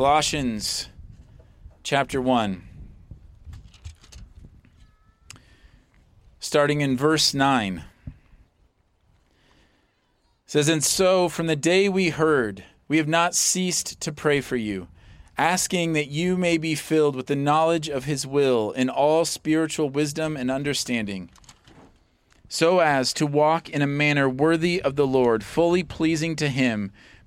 Colossians chapter 1. Starting in verse 9. Says, And so from the day we heard, we have not ceased to pray for you, asking that you may be filled with the knowledge of his will in all spiritual wisdom and understanding, so as to walk in a manner worthy of the Lord, fully pleasing to him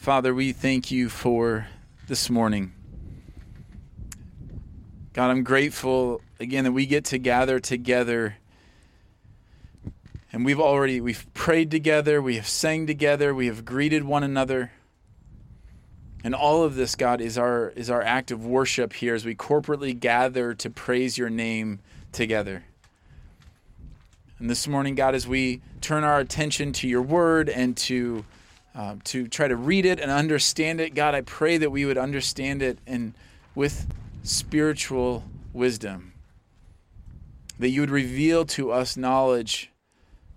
Father, we thank you for this morning. God, I'm grateful again that we get to gather together. And we've already we've prayed together, we have sang together, we have greeted one another. And all of this, God, is our is our act of worship here as we corporately gather to praise your name together. And this morning, God, as we turn our attention to your word and to um, to try to read it and understand it. God, I pray that we would understand it and with spiritual wisdom. That you would reveal to us knowledge,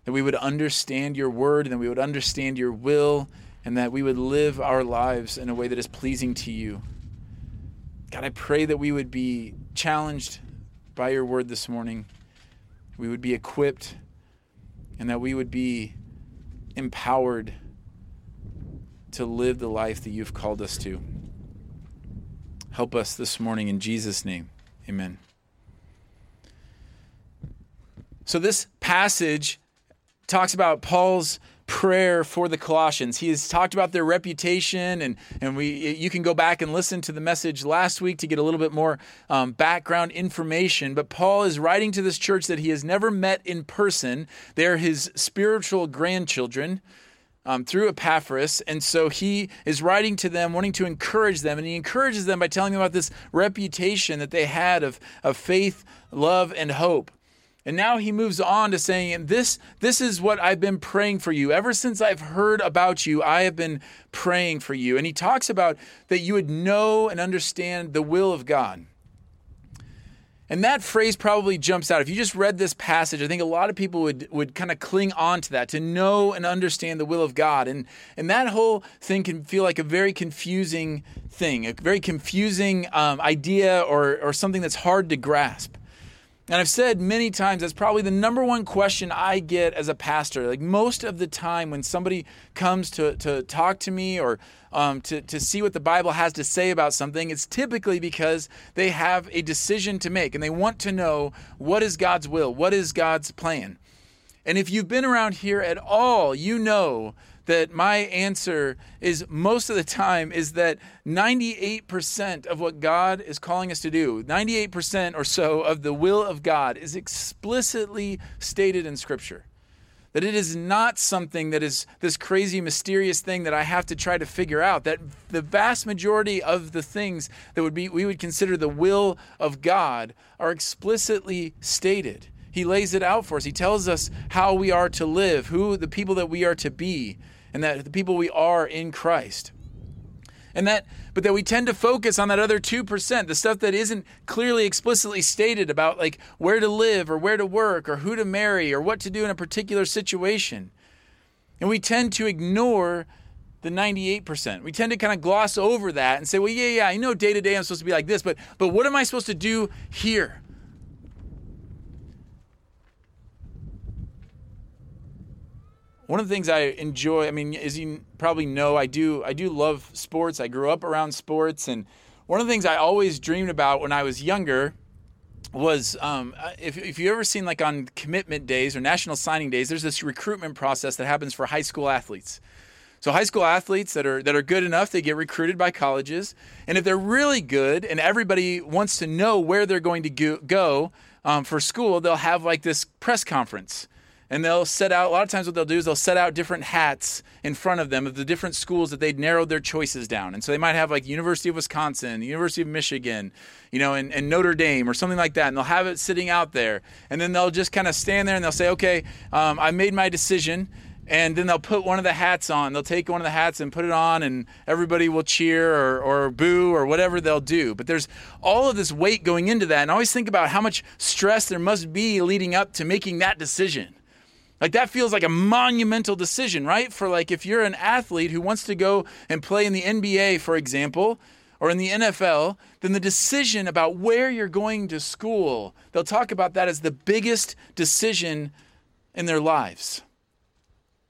that we would understand your word and that we would understand your will, and that we would live our lives in a way that is pleasing to you. God, I pray that we would be challenged by your word this morning. We would be equipped and that we would be empowered to live the life that you've called us to. Help us this morning in Jesus' name. Amen. So, this passage talks about Paul's prayer for the Colossians. He has talked about their reputation, and, and we you can go back and listen to the message last week to get a little bit more um, background information. But Paul is writing to this church that he has never met in person. They're his spiritual grandchildren um, through Epaphras. And so he is writing to them, wanting to encourage them. And he encourages them by telling them about this reputation that they had of, of faith, love, and hope. And now he moves on to saying, this, this is what I've been praying for you. Ever since I've heard about you, I have been praying for you. And he talks about that you would know and understand the will of God. And that phrase probably jumps out. If you just read this passage, I think a lot of people would, would kind of cling on to that, to know and understand the will of God. And, and that whole thing can feel like a very confusing thing, a very confusing um, idea or, or something that's hard to grasp. And I've said many times that's probably the number one question I get as a pastor. Like most of the time when somebody comes to, to talk to me or um, to, to see what the Bible has to say about something, it's typically because they have a decision to make and they want to know what is God's will, what is God's plan. And if you've been around here at all, you know that my answer is most of the time is that 98% of what God is calling us to do, 98% or so of the will of God is explicitly stated in Scripture. That it is not something that is this crazy, mysterious thing that I have to try to figure out. That the vast majority of the things that would be we would consider the will of God are explicitly stated. He lays it out for us. He tells us how we are to live, who the people that we are to be and that the people we are in Christ. And that, but that we tend to focus on that other 2%, the stuff that isn't clearly explicitly stated about like where to live or where to work or who to marry or what to do in a particular situation. And we tend to ignore the 98%. We tend to kind of gloss over that and say, well, yeah, yeah, I know day to day I'm supposed to be like this, but, but what am I supposed to do here? One of the things I enjoy, I mean, as you probably know, I do I do love sports. I grew up around sports, and one of the things I always dreamed about when I was younger was um, uh, if, if you ever seen like on commitment days or national signing days, there's this recruitment process that happens for high school athletes. So high school athletes that are that are good enough, they get recruited by colleges, and if they're really good and everybody wants to know where they're going to go, go um, for school, they'll have like this press conference and they'll set out a lot of times what they'll do is they'll set out different hats in front of them of the different schools that they'd narrowed their choices down and so they might have like university of wisconsin university of michigan you know and, and notre dame or something like that and they'll have it sitting out there and then they'll just kind of stand there and they'll say okay um, i made my decision and then they'll put one of the hats on. They'll take one of the hats and put it on, and everybody will cheer or, or boo or whatever they'll do. But there's all of this weight going into that. And I always think about how much stress there must be leading up to making that decision. Like that feels like a monumental decision, right? For like if you're an athlete who wants to go and play in the NBA, for example, or in the NFL, then the decision about where you're going to school, they'll talk about that as the biggest decision in their lives.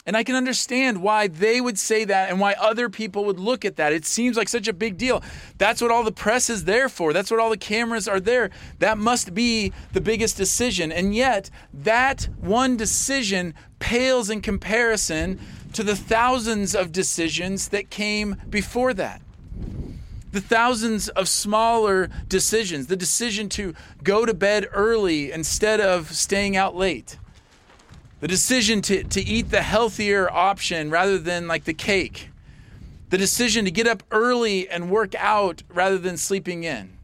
And I can understand why they would say that and why other people would look at that. It seems like such a big deal. That's what all the press is there for. That's what all the cameras are there. That must be the biggest decision. And yet, that one decision pales in comparison to the thousands of decisions that came before that. The thousands of smaller decisions, the decision to go to bed early instead of staying out late the decision to, to eat the healthier option rather than like the cake, the decision to get up early and work out rather than sleeping in,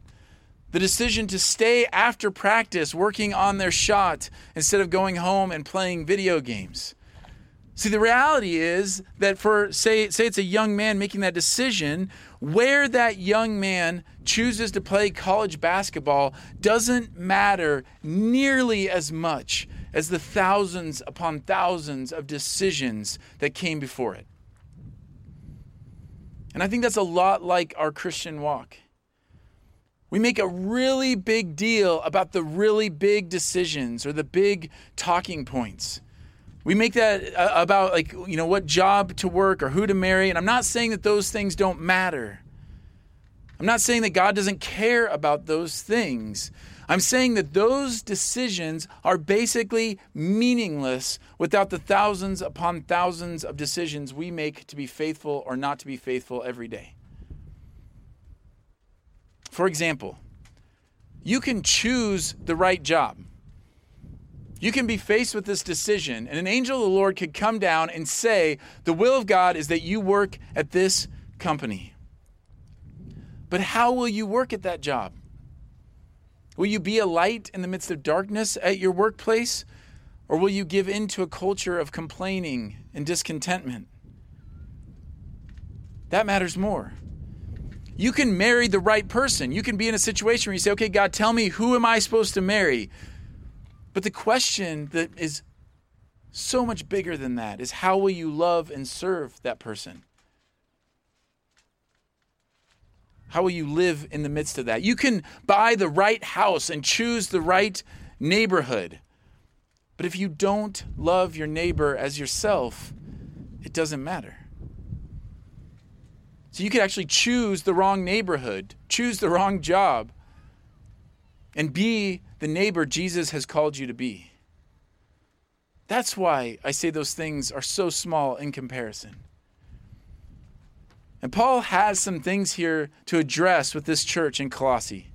the decision to stay after practice working on their shot instead of going home and playing video games. See, the reality is that for, say, say it's a young man making that decision, where that young man chooses to play college basketball doesn't matter nearly as much as the thousands upon thousands of decisions that came before it. And I think that's a lot like our Christian walk. We make a really big deal about the really big decisions or the big talking points. We make that uh, about like you know what job to work or who to marry and I'm not saying that those things don't matter. I'm not saying that God doesn't care about those things. I'm saying that those decisions are basically meaningless without the thousands upon thousands of decisions we make to be faithful or not to be faithful every day. For example, you can choose the right job. You can be faced with this decision, and an angel of the Lord could come down and say, The will of God is that you work at this company. But how will you work at that job? Will you be a light in the midst of darkness at your workplace? Or will you give in to a culture of complaining and discontentment? That matters more. You can marry the right person. You can be in a situation where you say, okay, God, tell me who am I supposed to marry? But the question that is so much bigger than that is how will you love and serve that person? How will you live in the midst of that? You can buy the right house and choose the right neighborhood. But if you don't love your neighbor as yourself, it doesn't matter. So you could actually choose the wrong neighborhood, choose the wrong job, and be the neighbor Jesus has called you to be. That's why I say those things are so small in comparison. And Paul has some things here to address with this church in Colossae.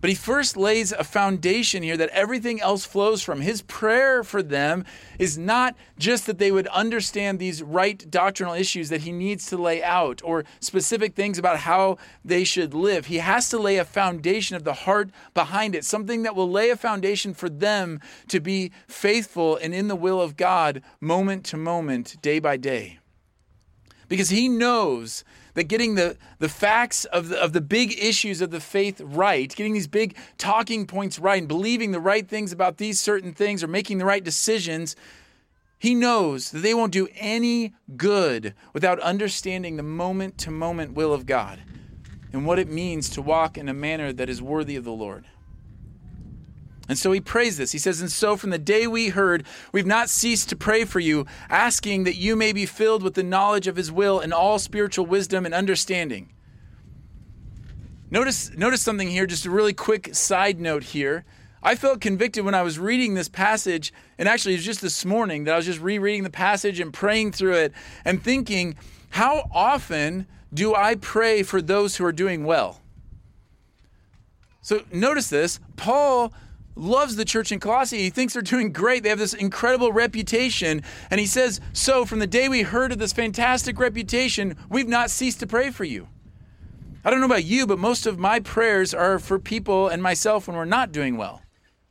But he first lays a foundation here that everything else flows from. His prayer for them is not just that they would understand these right doctrinal issues that he needs to lay out or specific things about how they should live. He has to lay a foundation of the heart behind it, something that will lay a foundation for them to be faithful and in the will of God moment to moment, day by day because he knows that getting the, the facts of the, of the big issues of the faith right, getting these big talking points right, and believing the right things about these certain things or making the right decisions, he knows that they won't do any good without understanding the moment to moment will of God and what it means to walk in a manner that is worthy of the Lord. And so he prays this. He says, And so from the day we heard, we've not ceased to pray for you, asking that you may be filled with the knowledge of his will and all spiritual wisdom and understanding. Notice, notice something here, just a really quick side note here. I felt convicted when I was reading this passage, and actually, it was just this morning that I was just rereading the passage and praying through it and thinking, how often do I pray for those who are doing well? So notice this Paul loves the church in Colossae. He thinks they're doing great. They have this incredible reputation. And he says, So from the day we heard of this fantastic reputation, we've not ceased to pray for you. I don't know about you, but most of my prayers are for people and myself when we're not doing well,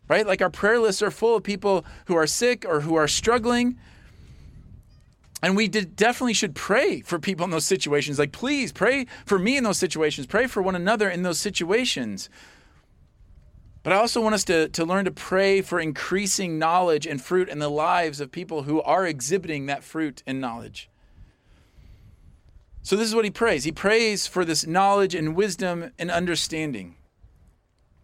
right? Like our prayer lists are full of people who are sick or who are struggling. And we did, definitely should pray for people in those situations. Like, please pray for me in those situations, pray for one another in those situations. But I also want us to, to learn to pray for increasing knowledge and fruit in the lives of people who are exhibiting that fruit and knowledge. So, this is what he prays. He prays for this knowledge and wisdom and understanding.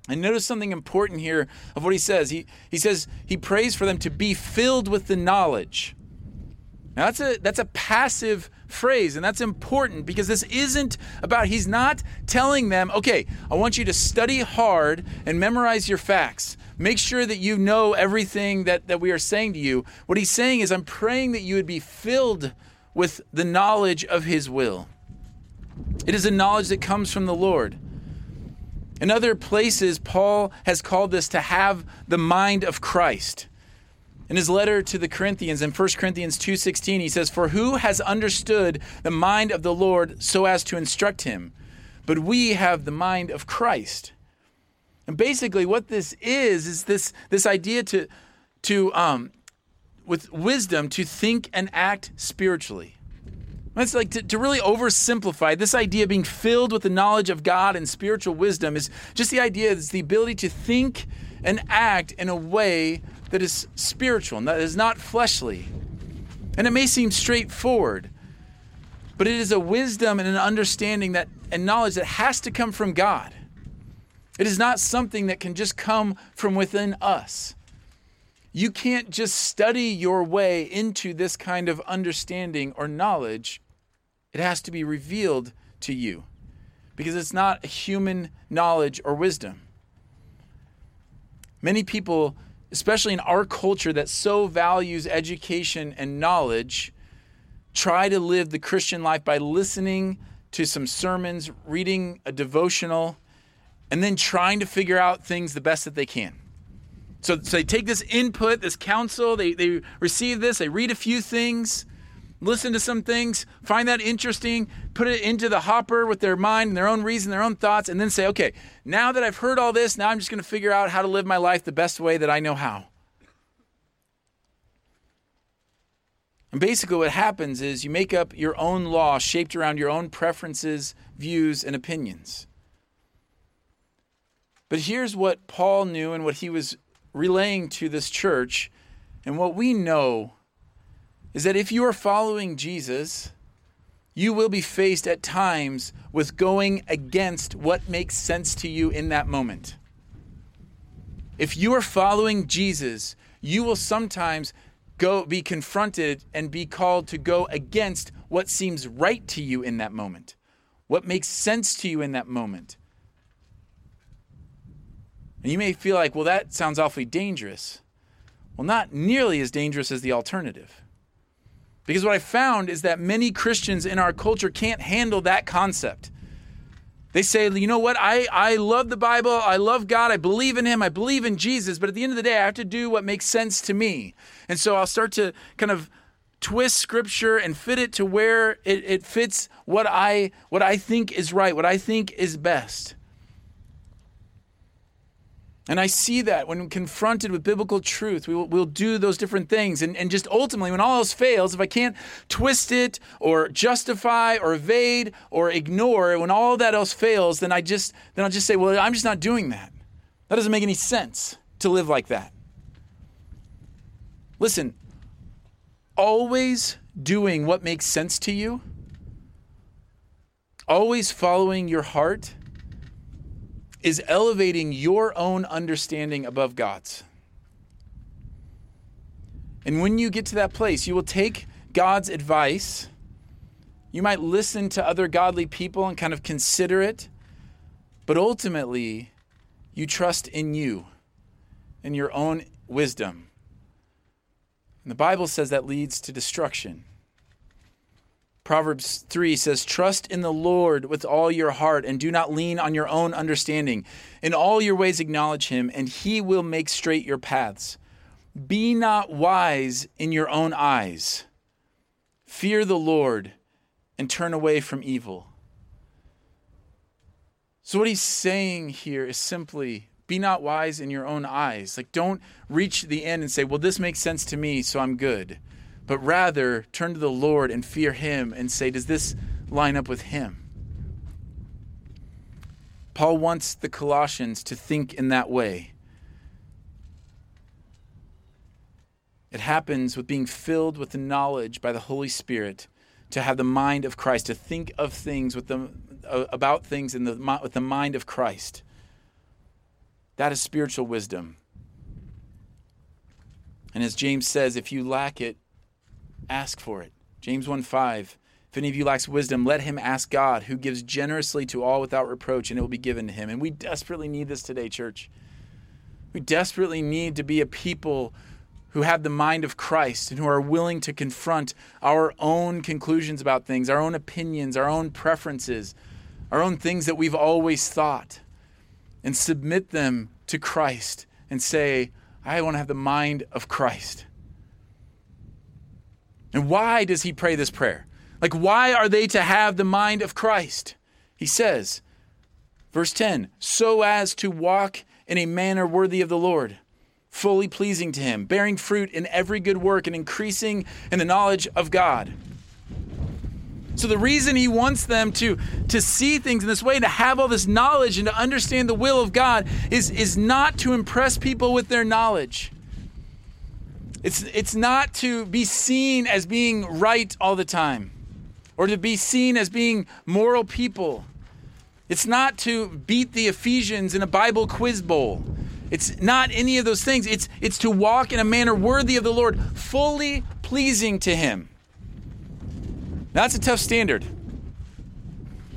And notice something important here of what he says. He, he says he prays for them to be filled with the knowledge. Now that's a that's a passive phrase, and that's important because this isn't about he's not telling them, okay, I want you to study hard and memorize your facts. Make sure that you know everything that, that we are saying to you. What he's saying is, I'm praying that you would be filled with the knowledge of his will. It is a knowledge that comes from the Lord. In other places, Paul has called this to have the mind of Christ. In his letter to the Corinthians in 1 Corinthians 2:16 he says for who has understood the mind of the Lord so as to instruct him but we have the mind of Christ. And basically what this is is this this idea to to um with wisdom to think and act spiritually. It's like to, to really oversimplify this idea being filled with the knowledge of God and spiritual wisdom is just the idea is the ability to think and act in a way that is spiritual and that is not fleshly. And it may seem straightforward, but it is a wisdom and an understanding that and knowledge that has to come from God. It is not something that can just come from within us. You can't just study your way into this kind of understanding or knowledge. It has to be revealed to you because it's not human knowledge or wisdom. Many people especially in our culture that so values education and knowledge, try to live the Christian life by listening to some sermons, reading a devotional, and then trying to figure out things the best that they can. So, so they take this input, this counsel, they, they receive this, they read a few things, listen to some things, find that interesting, put it into the hopper with their mind and their own reason, their own thoughts, and then say, okay, now that I've heard all this, now I'm just going to figure out how to live my life the best way that I know how. And basically, what happens is you make up your own law shaped around your own preferences, views, and opinions. But here's what Paul knew and what he was relaying to this church, and what we know is that if you are following Jesus, you will be faced at times with going against what makes sense to you in that moment. If you are following Jesus, you will sometimes go be confronted and be called to go against what seems right to you in that moment. What makes sense to you in that moment. And you may feel like, well, that sounds awfully dangerous. Well, not nearly as dangerous as the alternative. Because what I found is that many Christians in our culture can't handle that concept. They say, you know what, I, I love the Bible, I love God, I believe in Him, I believe in Jesus, but at the end of the day, I have to do what makes sense to me. And so I'll start to kind of twist scripture and fit it to where it, it fits what I what I think is right, what I think is best. And I see that when confronted with biblical truth, we will, we'll do those different things. And, and just ultimately, when all else fails, if I can't twist it or justify or evade or ignore, when all that else fails, then I just then I'll just say, well, I'm just not doing that. That doesn't make any sense to live like that. Listen, always doing what makes sense to you, always following your heart is elevating your own understanding above God's. And when you get to that place, you will take God's advice. You might listen to other godly people and kind of consider it, but ultimately, you trust in you, in your own wisdom. And the Bible says that leads to destruction. Proverbs 3 says, Trust in the Lord with all your heart and do not lean on your own understanding. In all your ways acknowledge him, and he will make straight your paths. Be not wise in your own eyes. Fear the Lord and turn away from evil. So, what he's saying here is simply be not wise in your own eyes. Like, don't reach the end and say, well, this makes sense to me, so I'm good but rather turn to the Lord and fear Him and say, Does this line up with Him? Paul wants the Colossians to think in that way. It happens with being filled with the knowledge by the Holy Spirit to have the mind of Christ, to think of things with the, uh, about things in the, with the mind of Christ. That is spiritual wisdom. And as James says, if you lack it, ask for it. James 1 5. If any of you lacks wisdom, let him ask God, who gives generously to all without reproach, and it will be given to him. And we desperately need this today, church. We desperately need to be a people who have the mind of Christ and who are willing to confront our own conclusions about things, our own opinions, our own preferences, our own things that we've always thought, and submit them to Christ and say, I want to have the mind of Christ. And why does he pray this prayer? Like, why are they to have the mind of Christ? He says, verse 10, so as to walk in a manner worthy of the Lord, fully pleasing to him, bearing fruit in every good work and increasing in the knowledge of God. So the reason he wants them to, to see things in this way, to have all this knowledge and to understand the will of God, is, is not to impress people with their knowledge. It's, it's not to be seen as being right all the time or to be seen as being moral people. It's not to beat the Ephesians in a Bible quiz bowl. It's not any of those things. It's, it's to walk in a manner worthy of the Lord, fully pleasing to Him. That's a tough standard.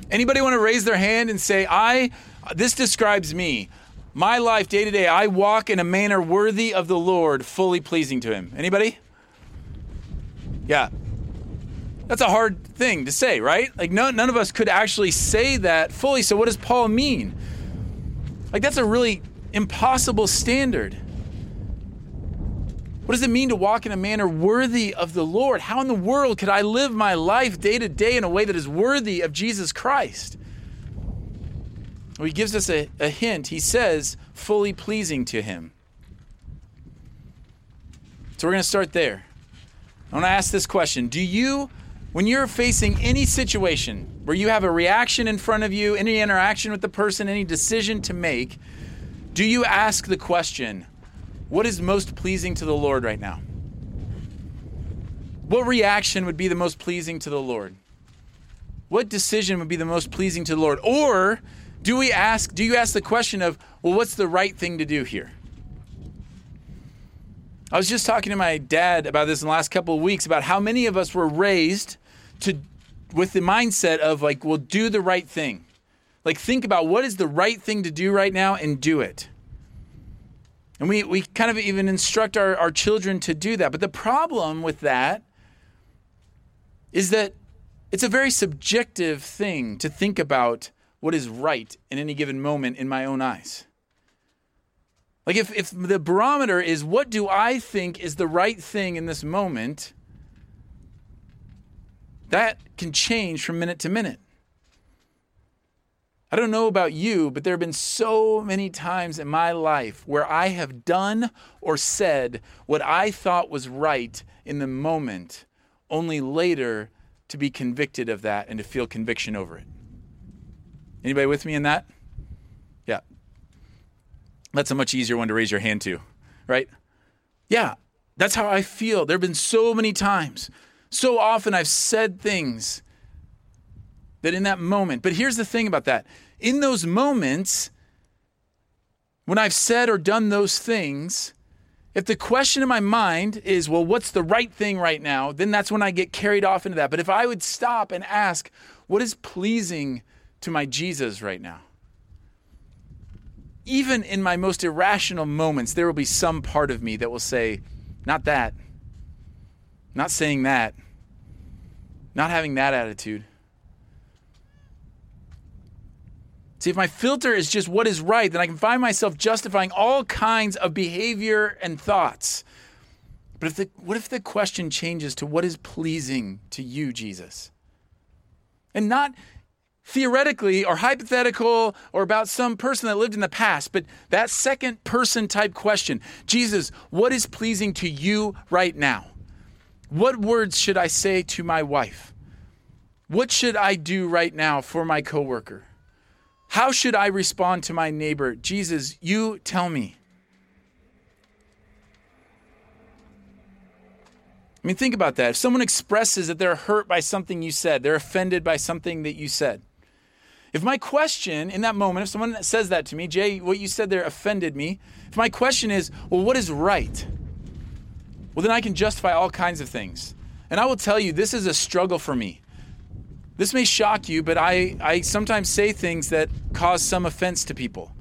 Anybody want to raise their hand and say, I, this describes me my life day to day, I walk in a manner worthy of the Lord, fully pleasing to Him. Anybody? Yeah. That's a hard thing to say, right? Like, no, none of us could actually say that fully. So, what does Paul mean? Like, that's a really impossible standard. What does it mean to walk in a manner worthy of the Lord? How in the world could I live my life day to day in a way that is worthy of Jesus Christ? He gives us a, a hint. He says, fully pleasing to him. So we're going to start there. I want to ask this question Do you, when you're facing any situation where you have a reaction in front of you, any interaction with the person, any decision to make, do you ask the question, What is most pleasing to the Lord right now? What reaction would be the most pleasing to the Lord? What decision would be the most pleasing to the Lord? Or do we ask, do you ask the question of, well, what's the right thing to do here? I was just talking to my dad about this in the last couple of weeks about how many of us were raised to with the mindset of like, well, do the right thing. Like think about what is the right thing to do right now and do it. And we, we kind of even instruct our, our children to do that. But the problem with that is that it's a very subjective thing to think about what is right in any given moment in my own eyes. Like, if, if the barometer is what do I think is the right thing in this moment, that can change from minute to minute. I don't know about you, but there have been so many times in my life where I have done or said what I thought was right in the moment, only later to be convicted of that and to feel conviction over it. Anybody with me in that? Yeah. That's a much easier one to raise your hand to, right? Yeah, that's how I feel. There have been so many times, so often I've said things that in that moment, but here's the thing about that in those moments, when I've said or done those things, if the question in my mind is, well, what's the right thing right now, then that's when I get carried off into that. But if I would stop and ask, what is pleasing to my Jesus right now. Even in my most irrational moments, there will be some part of me that will say, Not that. Not saying that. Not having that attitude. See, if my filter is just what is right, then I can find myself justifying all kinds of behavior and thoughts. But if the, what if the question changes to what is pleasing to you, Jesus? And not theoretically or hypothetical or about some person that lived in the past, but that second person type question Jesus, what is pleasing to you right now? What words should I say to my wife? What should I do right now for my coworker? How should I respond to my neighbor? Jesus, you tell me. I mean, think about that. If someone expresses that they're hurt by something you said, they're offended by something that you said. If my question in that moment, if someone says that to me, Jay, what you said there offended me, if my question is, well, what is right? Well, then I can justify all kinds of things. And I will tell you, this is a struggle for me. This may shock you, but I, I sometimes say things that cause some offense to people.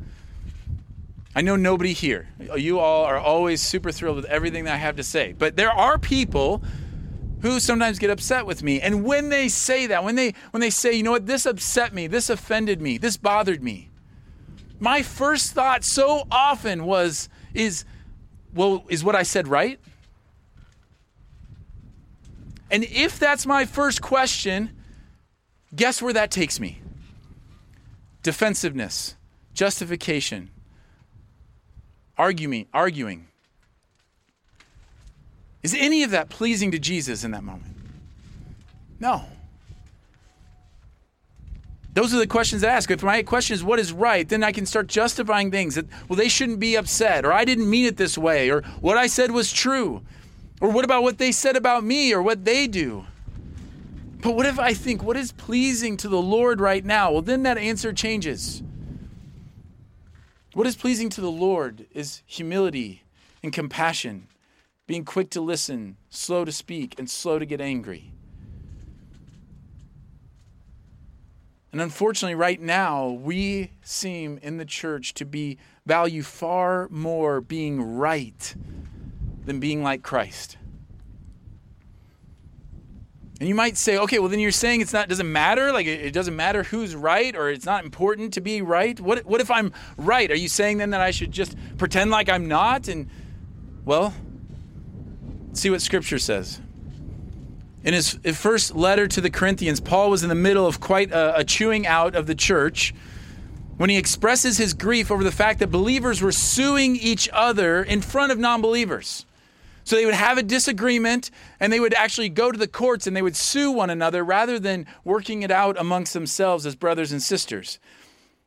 I know nobody here. You all are always super thrilled with everything that I have to say. But there are people who sometimes get upset with me. And when they say that, when they when they say, "You know what? This upset me. This offended me. This bothered me." My first thought so often was is well, is what I said right? And if that's my first question, Guess where that takes me? Defensiveness, justification, arguing, arguing. Is any of that pleasing to Jesus in that moment? No. Those are the questions I ask. If my question is what is right, then I can start justifying things that, well, they shouldn't be upset, or I didn't mean it this way, or what I said was true, or what about what they said about me, or what they do. But what if I think, what is pleasing to the Lord right now? Well, then that answer changes. What is pleasing to the Lord is humility and compassion, being quick to listen, slow to speak, and slow to get angry. And unfortunately, right now, we seem in the church to be value far more being right than being like Christ. And you might say, okay, well then you're saying it's not doesn't matter, like it, it, doesn't matter who's right or it's not important to be right. What what if I'm right? Are you saying then that I should just pretend like I'm not? And well, see what scripture says. In his first letter to the Corinthians, Paul was in the middle of quite a, a chewing out of the church when he expresses his grief over the fact that believers were suing each other in front of non believers. So they would have a disagreement and they would actually go to the courts and they would sue one another rather than working it out amongst themselves as brothers and sisters.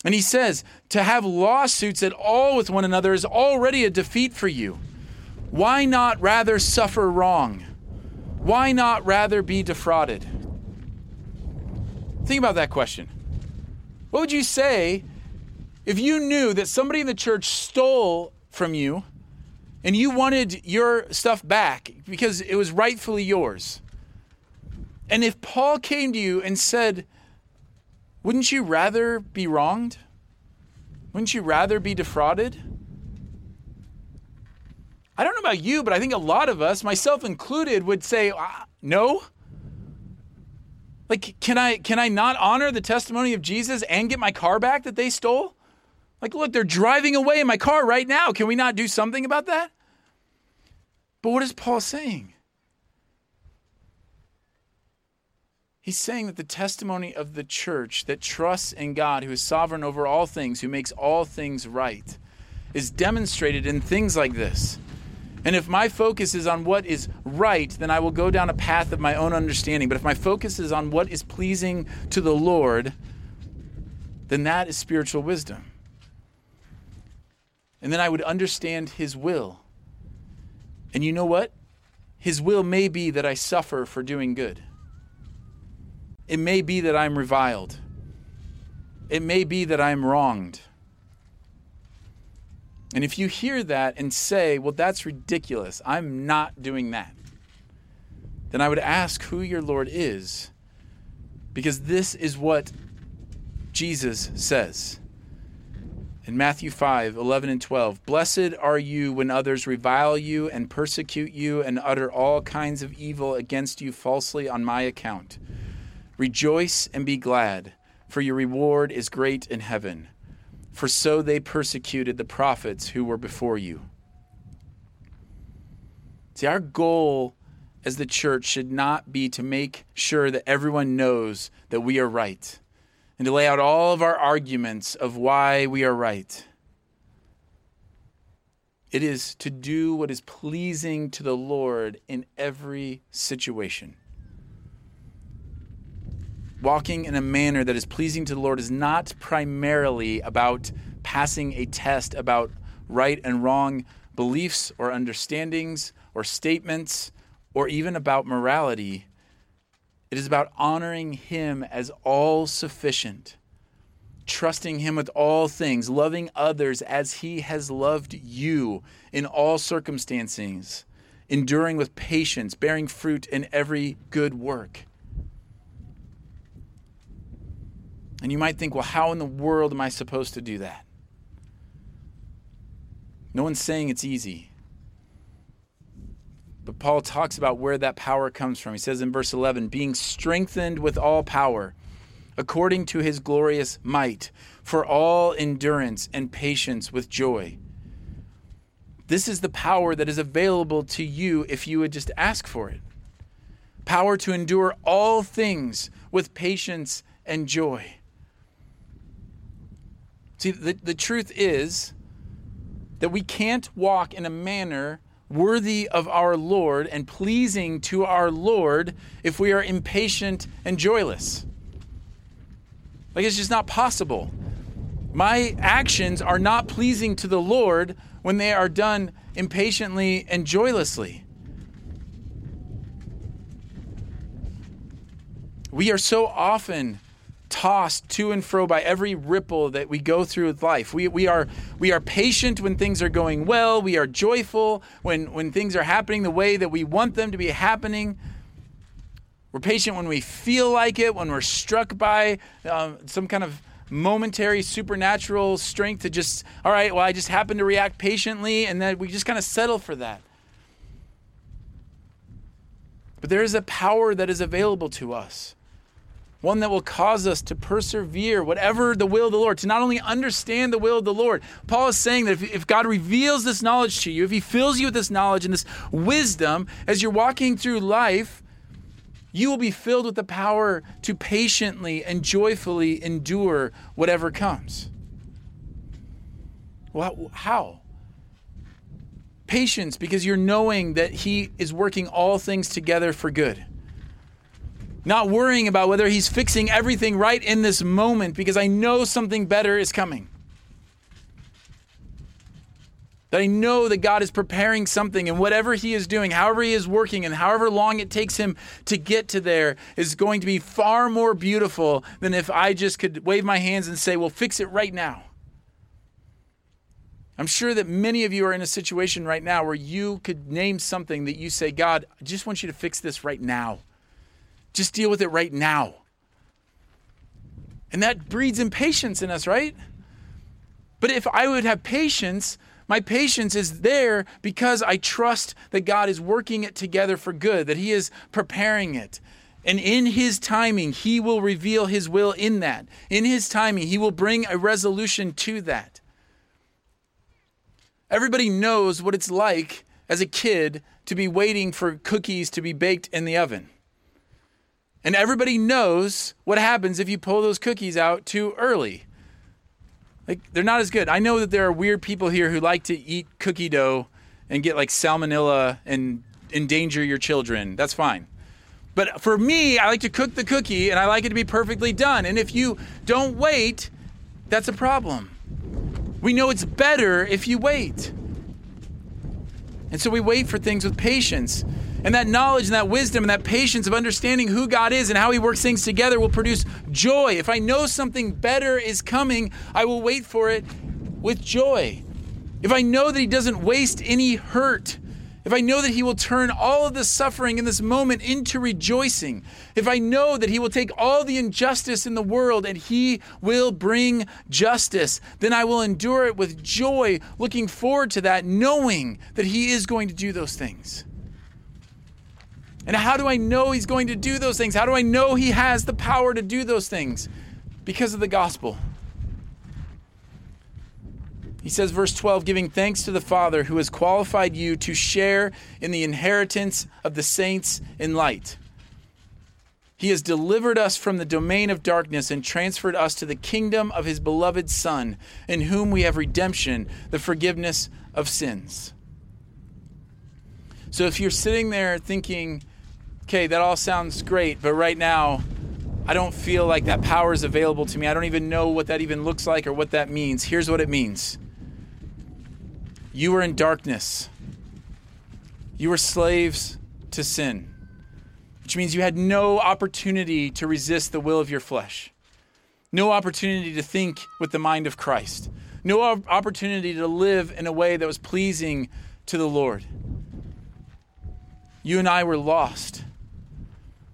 And he says, to have lawsuits at all with one another is already a defeat for you. Why not rather suffer wrong? Why not rather be defrauded? Think about that question. What would you say if you knew that somebody in the church stole from you and you wanted your stuff back because it was rightfully yours. And if Paul came to you and said, Wouldn't you rather be wronged? Wouldn't you rather be defrauded? I don't know about you, but I think a lot of us, myself included, would say, ah, No. Like, can I can I not honor the testimony of Jesus and get my car back that they stole? Like, look, they're driving away in my car right now. Can we not do something about that? But what is Paul saying? He's saying that the testimony of the church that trusts in God, who is sovereign over all things, who makes all things right, is demonstrated in things like this. And if my focus is on what is right, then I will go down a path of my own understanding. But if my focus is on what is pleasing to the Lord, then that is spiritual wisdom and then I would understand His will. And you know what? His will may be that I suffer for doing good. It may be that I'm reviled. It may be that I'm wronged. And if you hear that and say, well, that's ridiculous, I'm not doing that, then I would ask who your Lord is, because this is what Jesus says. In Matthew 5 11 and 12, blessed are you when others revile you and persecute you and utter all kinds of evil against you falsely on my account. Rejoice and be glad, for your reward is great in heaven. For so they persecuted the prophets who were before you. See, our goal as the church should not be to make sure that everyone knows that we are right and to lay out all of our arguments of why we are right. It is to do what is pleasing to the Lord in every situation. Walking in a manner that is pleasing to the Lord is not primarily about passing a test about right and wrong beliefs or understandings or statements or even about morality. It is about honoring Him as all sufficient, trusting Him with all things, loving others as He has loved you in all circumstances, enduring with patience, bearing fruit in every good work. And you might think, well, how in the world am I supposed to do that? No one's saying it's easy. But Paul talks about where that power comes from. He says in verse 11, being strengthened with all power, according to his glorious might, for all endurance and patience with joy. This is the power that is available to you if you would just ask for it. Power to endure all things with patience and joy. See, the, the truth is that we can't walk in a manner worthy of our Lord and pleasing to our Lord if we are impatient and joyless. Like it's just not possible. My actions are not pleasing to the Lord when they are done impatiently and joylessly. We are so often tossed to and fro by every ripple that we go through with life. We, we, are, we are patient when things are going well. We are joyful when, when things are happening the way that we want them to be happening. We're patient when we feel like it, when we're struck by um, some kind of momentary supernatural strength to just, all right, well, I just happen to react patiently, and then we just kind of settle for that. But there is a power that is available to us one that will cause us to persevere, whatever the will of the Lord, to not only understand the will of the Lord. Paul is saying that if, if, God reveals this knowledge to you, if He fills you with this knowledge and this wisdom as you're walking through life, you will be filled with the power to patiently and joyfully endure whatever comes. Well, how? Patience, because you're knowing that He is working all things together for good not worrying about whether he's fixing everything right in this moment because I know something better is coming. That I know that God is preparing something and whatever he is doing, however he is working, and however long it takes him to get to there is going to be far more beautiful than if I just could wave my hands and say, well, fix it right now. I'm sure that many of you are in a situation right now where you could name something that you say, God, I just want you to fix this right now. Just deal with it right now. And that breeds impatience in us, right? But if I would have patience, my patience is there because I trust that God is working it together for good, that He is preparing it. And in His timing, He will reveal His will in that. In His timing, He will bring a resolution to that. Everybody knows what it's like as a kid to be waiting for cookies to be baked in the oven. And everybody knows what happens if you pull those cookies out too early. Like they're not as good. I know that there are weird people here who like to eat cookie dough and get like salmonella and endanger your children. That's fine. But for me, I like to cook the cookie and I like it to be perfectly done. And if you don't wait, that's a problem. We know it's better if you wait. And so we wait for things with patience. And that knowledge and that wisdom and that patience of understanding who God is and how He works things together will produce joy. If I know something better is coming, I will wait for it with joy. If I know that He doesn't waste any hurt if I know that He will turn all of the suffering in this moment into rejoicing, if I know that He will take all the injustice in the world and He will bring justice, then I will endure it with joy, looking forward to that, knowing that He is going to do those things. And how do I know He's going to do those things? How do I know He has the power to do those things? Because of the gospel. He says, verse 12, giving thanks to the Father who has qualified you to share in the inheritance of the saints in light. He has delivered us from the domain of darkness and transferred us to the kingdom of his beloved Son, in whom we have redemption, the forgiveness of sins. So if you're sitting there thinking, okay, that all sounds great, but right now, I don't feel like that power is available to me. I don't even know what that even looks like or what that means. Here's what it means you were in darkness. You were slaves to sin, which means you had no opportunity to resist the will of your flesh, no opportunity to think with the mind of Christ, no opportunity to live in a way that was pleasing to the Lord. You and I were lost.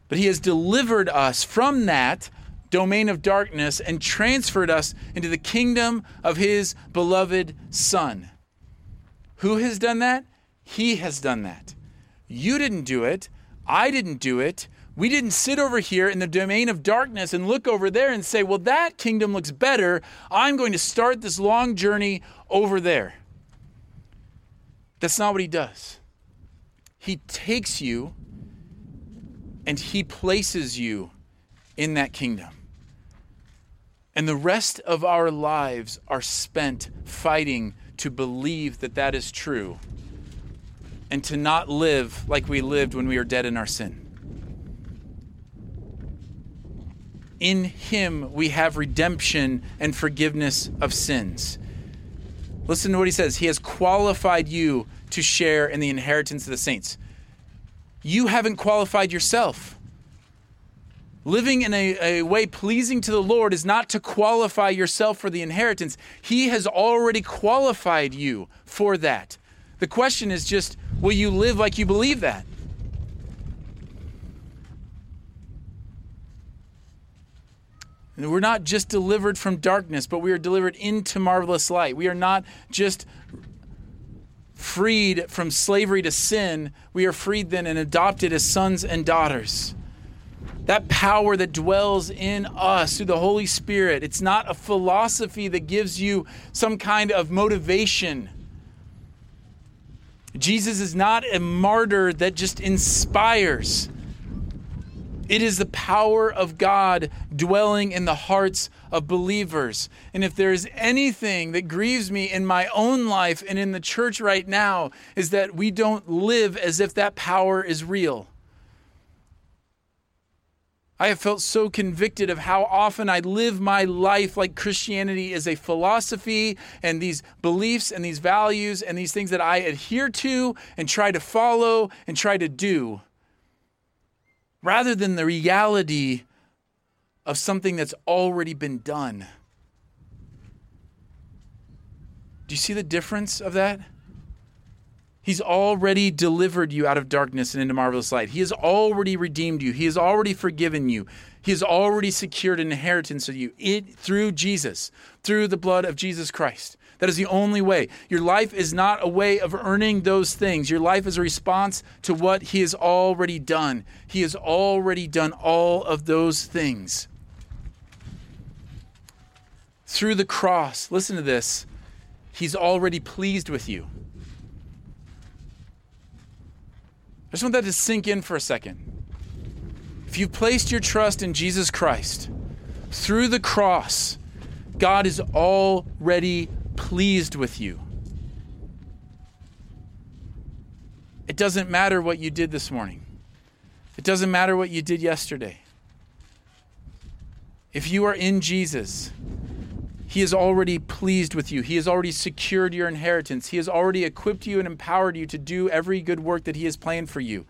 But He has delivered us from that domain of darkness and transferred us into the kingdom of His beloved Son. Who has done that? He has done that. You didn't do it. I didn't do it. We didn't sit over here in the domain of darkness and look over there and say, well, that kingdom looks better. I'm going to start this long journey over there. That's not what he does. He takes you and he places you in that kingdom. And the rest of our lives are spent fighting to believe that that is true and to not live like we lived when we were dead in our sin. In Him we have redemption and forgiveness of sins. Listen to what He says He has qualified you to share in the inheritance of the saints. You haven't qualified yourself. Living in a, a way pleasing to the Lord is not to qualify yourself for the inheritance. He has already qualified you for that. The question is just will you live like you believe that? And we're not just delivered from darkness, but we are delivered into marvelous light. We are not just freed from slavery to sin, we are freed then and adopted as sons and daughters that power that dwells in us through the Holy Spirit. It's not a philosophy that gives you some kind of motivation. Jesus is not a martyr that just inspires. It is the power of God dwelling in the hearts of believers. And if there is anything that grieves me in my own life and in the church right now, is that we don't live as if that power is real. I have felt so convicted of how often I live my life like Christianity is a philosophy and these beliefs and these values and these things that I adhere to and try to follow and try to do, rather than the reality of something that's already been done. Do you see the difference of that? He's already delivered you out of darkness and into marvelous light. He has already redeemed you. He has already forgiven you. He has already secured an inheritance of you it, through Jesus, through the blood of Jesus Christ. That is the only way. Your life is not a way of earning those things. Your life is a response to what He has already done. He has already done all of those things. Through the cross, listen to this, He's already pleased with you. I just want that to sink in for a second. If you've placed your trust in Jesus Christ through the cross, God is already pleased with you. It doesn't matter what you did this morning. It doesn't matter what you did yesterday. If you are in Jesus, he is already pleased with you. He has already secured your inheritance. He has already equipped you and empowered you to do every good work that He has planned for you.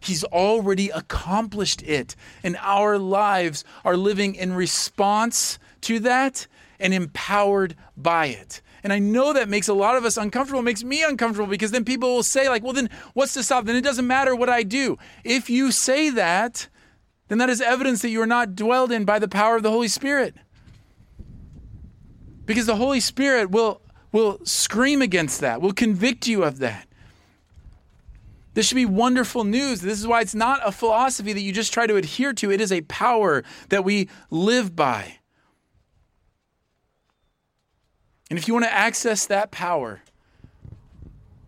He's already accomplished it. And our lives are living in response to that and empowered by it. And I know that makes a lot of us uncomfortable, it makes me uncomfortable because then people will say, like, well, then what's to stop? Then it doesn't matter what I do. If you say that, then that is evidence that you are not dwelled in by the power of the Holy Spirit. Because the Holy Spirit will, will scream against that, will convict you of that. This should be wonderful news. This is why it's not a philosophy that you just try to adhere to. It is a power that we live by. And if you want to access that power,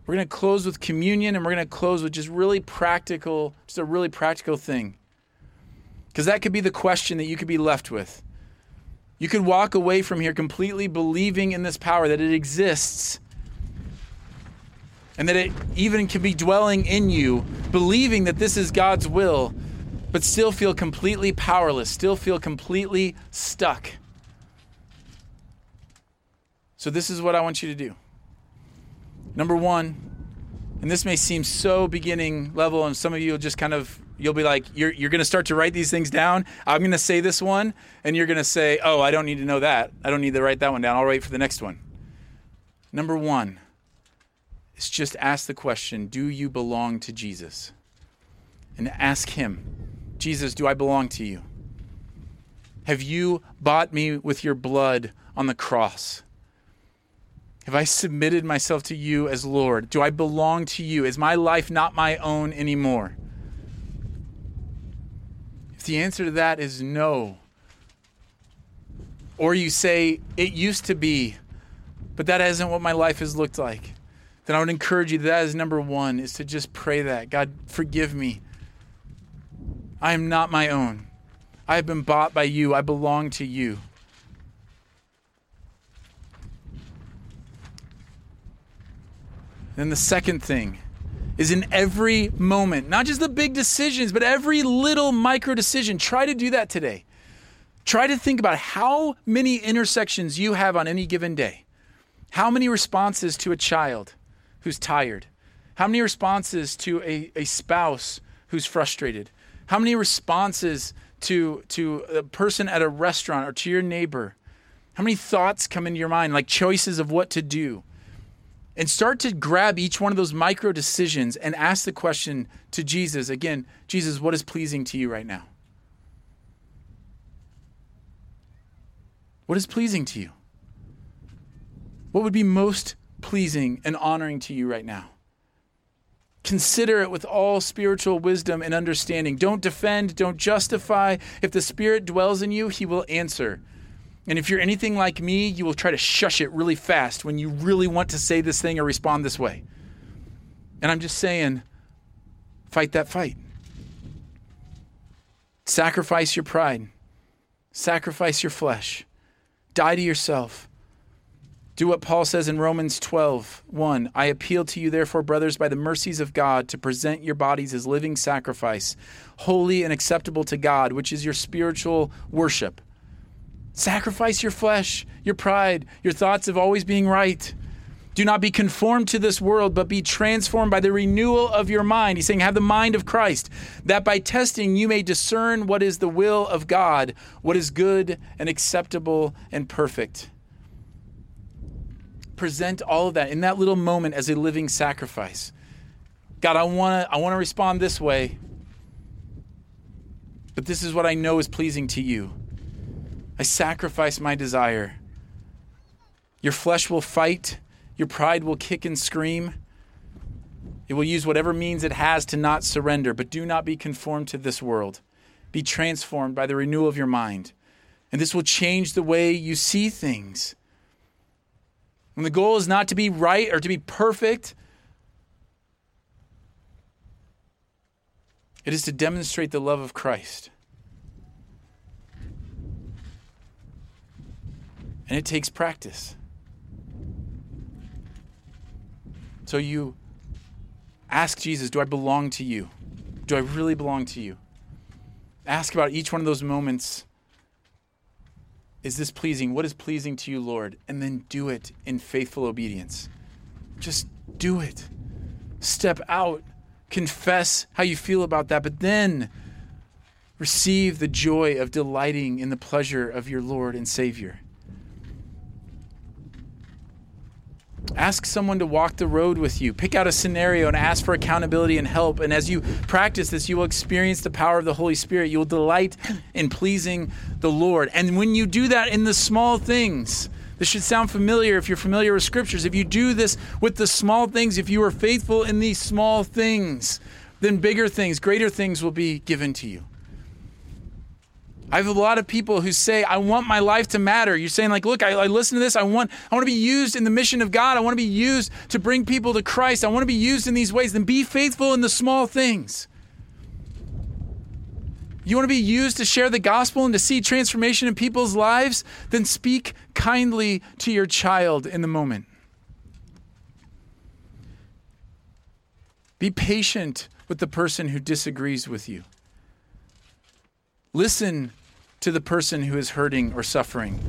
we're going to close with communion and we're going to close with just really practical, just a really practical thing. Because that could be the question that you could be left with. You could walk away from here completely believing in this power, that it exists, and that it even can be dwelling in you, believing that this is God's will, but still feel completely powerless, still feel completely stuck. So, this is what I want you to do. Number one, and this may seem so beginning level, and some of you will just kind of you'll be like you're, you're going to start to write these things down. I'm going to say this one and you're going to say oh i don't need to know that. I don't need to write that one down. I'll wait for the next one. Number one is just ask the question do you belong to jesus? And ask him jesus do i belong to you? Have you bought me with your blood on the cross? Have I submitted myself to you as Lord? Do I belong to you? Is my life not my own anymore? The answer to that is no, or you say, it used to be, but that isn't what my life has looked like, then I would encourage you that is number one, is to just pray that. God, forgive me. I am not my own. I have been bought by you. I belong to you. Then the second thing is in every moment, not just the big decisions, but every little micro decision. Try to do that today. Try to think about how many intersections you have on any given day. How many responses to a child who's tired? How many responses to a, a spouse who's frustrated? How many responses to, to a person at a restaurant or to your neighbor? How many thoughts come into your mind, like choices of what to do? And start to grab each one of those micro decisions and ask the question to Jesus again, Jesus, what is pleasing to you right now? What is pleasing to you? What would be most pleasing and honoring to you right now? Consider it with all spiritual wisdom and understanding. Don't defend, don't justify. If the Spirit dwells in you, He will answer. And if you're anything like me, you will try to shush it really fast when you really want to say this thing or respond this way. And I'm just saying, fight that fight. Sacrifice your pride, sacrifice your flesh, die to yourself. Do what Paul says in Romans 12, 1. I appeal to you, therefore, brothers, by the mercies of God, to present your bodies as living sacrifice, holy and acceptable to God, which is your spiritual worship. Sacrifice your flesh, your pride, your thoughts of always being right. Do not be conformed to this world, but be transformed by the renewal of your mind. He's saying, have the mind of Christ, that by testing you may discern what is the will of God, what is good and acceptable and perfect. Present all of that in that little moment as a living sacrifice. God, I want to I want to respond this way. But this is what I know is pleasing to you. I sacrifice my desire. Your flesh will fight, your pride will kick and scream. It will use whatever means it has to not surrender, but do not be conformed to this world. Be transformed by the renewal of your mind. And this will change the way you see things. When the goal is not to be right or to be perfect, it is to demonstrate the love of Christ. And it takes practice. So you ask Jesus, Do I belong to you? Do I really belong to you? Ask about each one of those moments. Is this pleasing? What is pleasing to you, Lord? And then do it in faithful obedience. Just do it. Step out. Confess how you feel about that. But then receive the joy of delighting in the pleasure of your Lord and Savior. Ask someone to walk the road with you. Pick out a scenario and ask for accountability and help. And as you practice this, you will experience the power of the Holy Spirit. You will delight in pleasing the Lord. And when you do that in the small things, this should sound familiar if you're familiar with scriptures. If you do this with the small things, if you are faithful in these small things, then bigger things, greater things will be given to you. I have a lot of people who say, I want my life to matter. You're saying, like, look, I, I, listen to this. I want, I want to be used in the mission of God. I want to be used to bring people to Christ. I want to be used in these ways. Then be faithful in the small things. You want to be used to share the gospel and to see transformation in people's lives? Then speak kindly to your child in the moment. Be patient with the person who disagrees with you. Listen to the person who is hurting or suffering.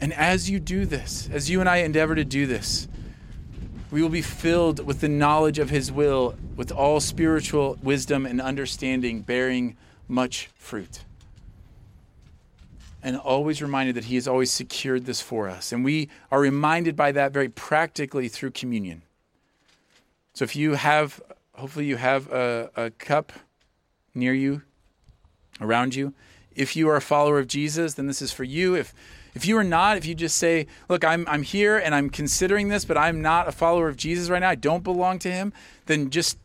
And as you do this, as you and I endeavor to do this, we will be filled with the knowledge of His will, with all spiritual wisdom and understanding, bearing much fruit. And always reminded that He has always secured this for us. And we are reminded by that very practically through communion. So if you have hopefully you have a, a cup near you, around you. If you are a follower of Jesus, then this is for you. If if you are not, if you just say, "Look, I'm I'm here and I'm considering this, but I'm not a follower of Jesus right now. I don't belong to Him," then just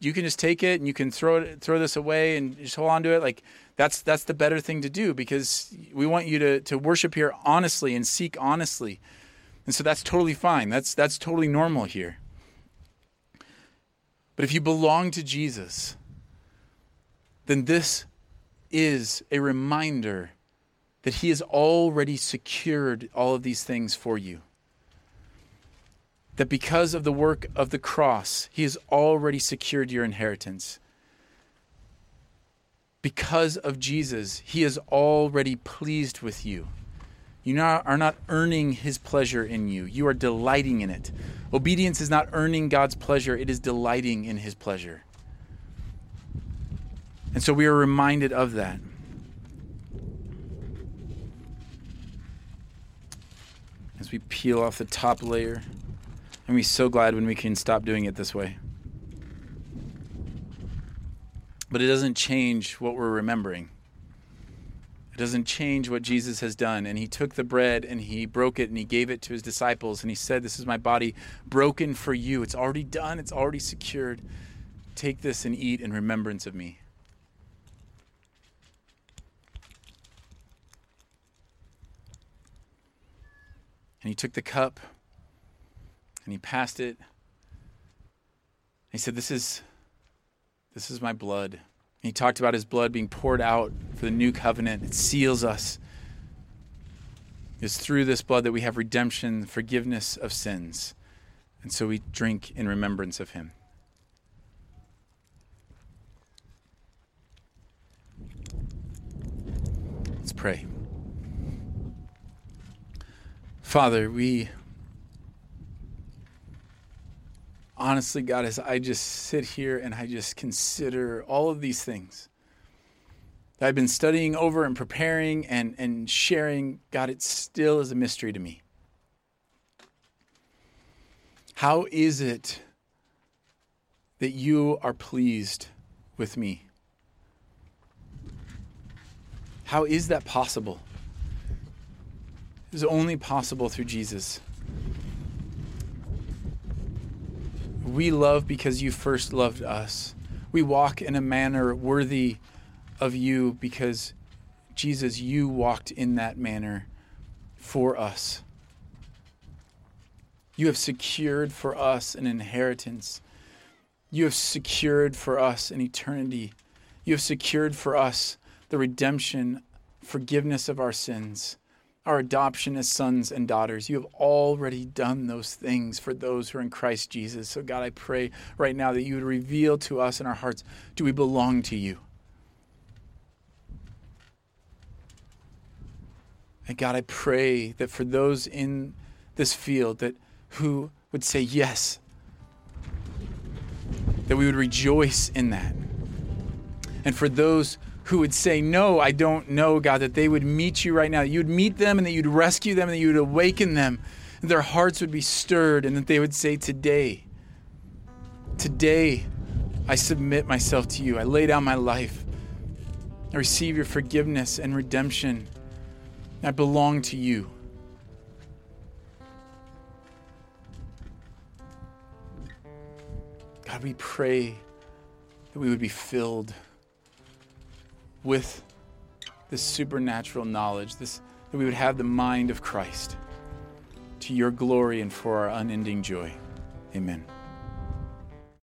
you can just take it and you can throw it throw this away and just hold on to it. Like that's that's the better thing to do because we want you to to worship here honestly and seek honestly, and so that's totally fine. That's that's totally normal here. But if you belong to Jesus, then this is a reminder that He has already secured all of these things for you. That because of the work of the cross, He has already secured your inheritance. Because of Jesus, He is already pleased with you. You are not earning His pleasure in you, you are delighting in it. Obedience is not earning God's pleasure, it is delighting in His pleasure. And so we are reminded of that. As we peel off the top layer, and we're so glad when we can stop doing it this way. But it doesn't change what we're remembering. It doesn't change what Jesus has done. And he took the bread and he broke it and he gave it to his disciples and he said, This is my body broken for you. It's already done, it's already secured. Take this and eat in remembrance of me. And he took the cup and he passed it. He said, This is this is my blood he talked about his blood being poured out for the new covenant. It seals us. It's through this blood that we have redemption, forgiveness of sins. And so we drink in remembrance of him. Let's pray. Father, we honestly, God, as I just sit here and I just consider all of these things that I've been studying over and preparing and, and sharing, God, it still is a mystery to me. How is it that you are pleased with me? How is that possible? It is only possible through Jesus. We love because you first loved us. We walk in a manner worthy of you because, Jesus, you walked in that manner for us. You have secured for us an inheritance. You have secured for us an eternity. You have secured for us the redemption, forgiveness of our sins our adoption as sons and daughters. You have already done those things for those who are in Christ Jesus. So, God, I pray right now that you would reveal to us in our hearts do we belong to you? And God, I pray that for those in this field that who would say yes, that we would rejoice in that. And for those who would say, No, I don't know, God, that they would meet you right now, that you would meet them and that you'd rescue them and that you would awaken them, their hearts would be stirred, and that they would say, Today, today, I submit myself to you. I lay down my life. I receive your forgiveness and redemption. I belong to you. God, we pray that we would be filled with this supernatural knowledge, this, that we would have the mind of Christ to your glory and for our unending joy. Amen.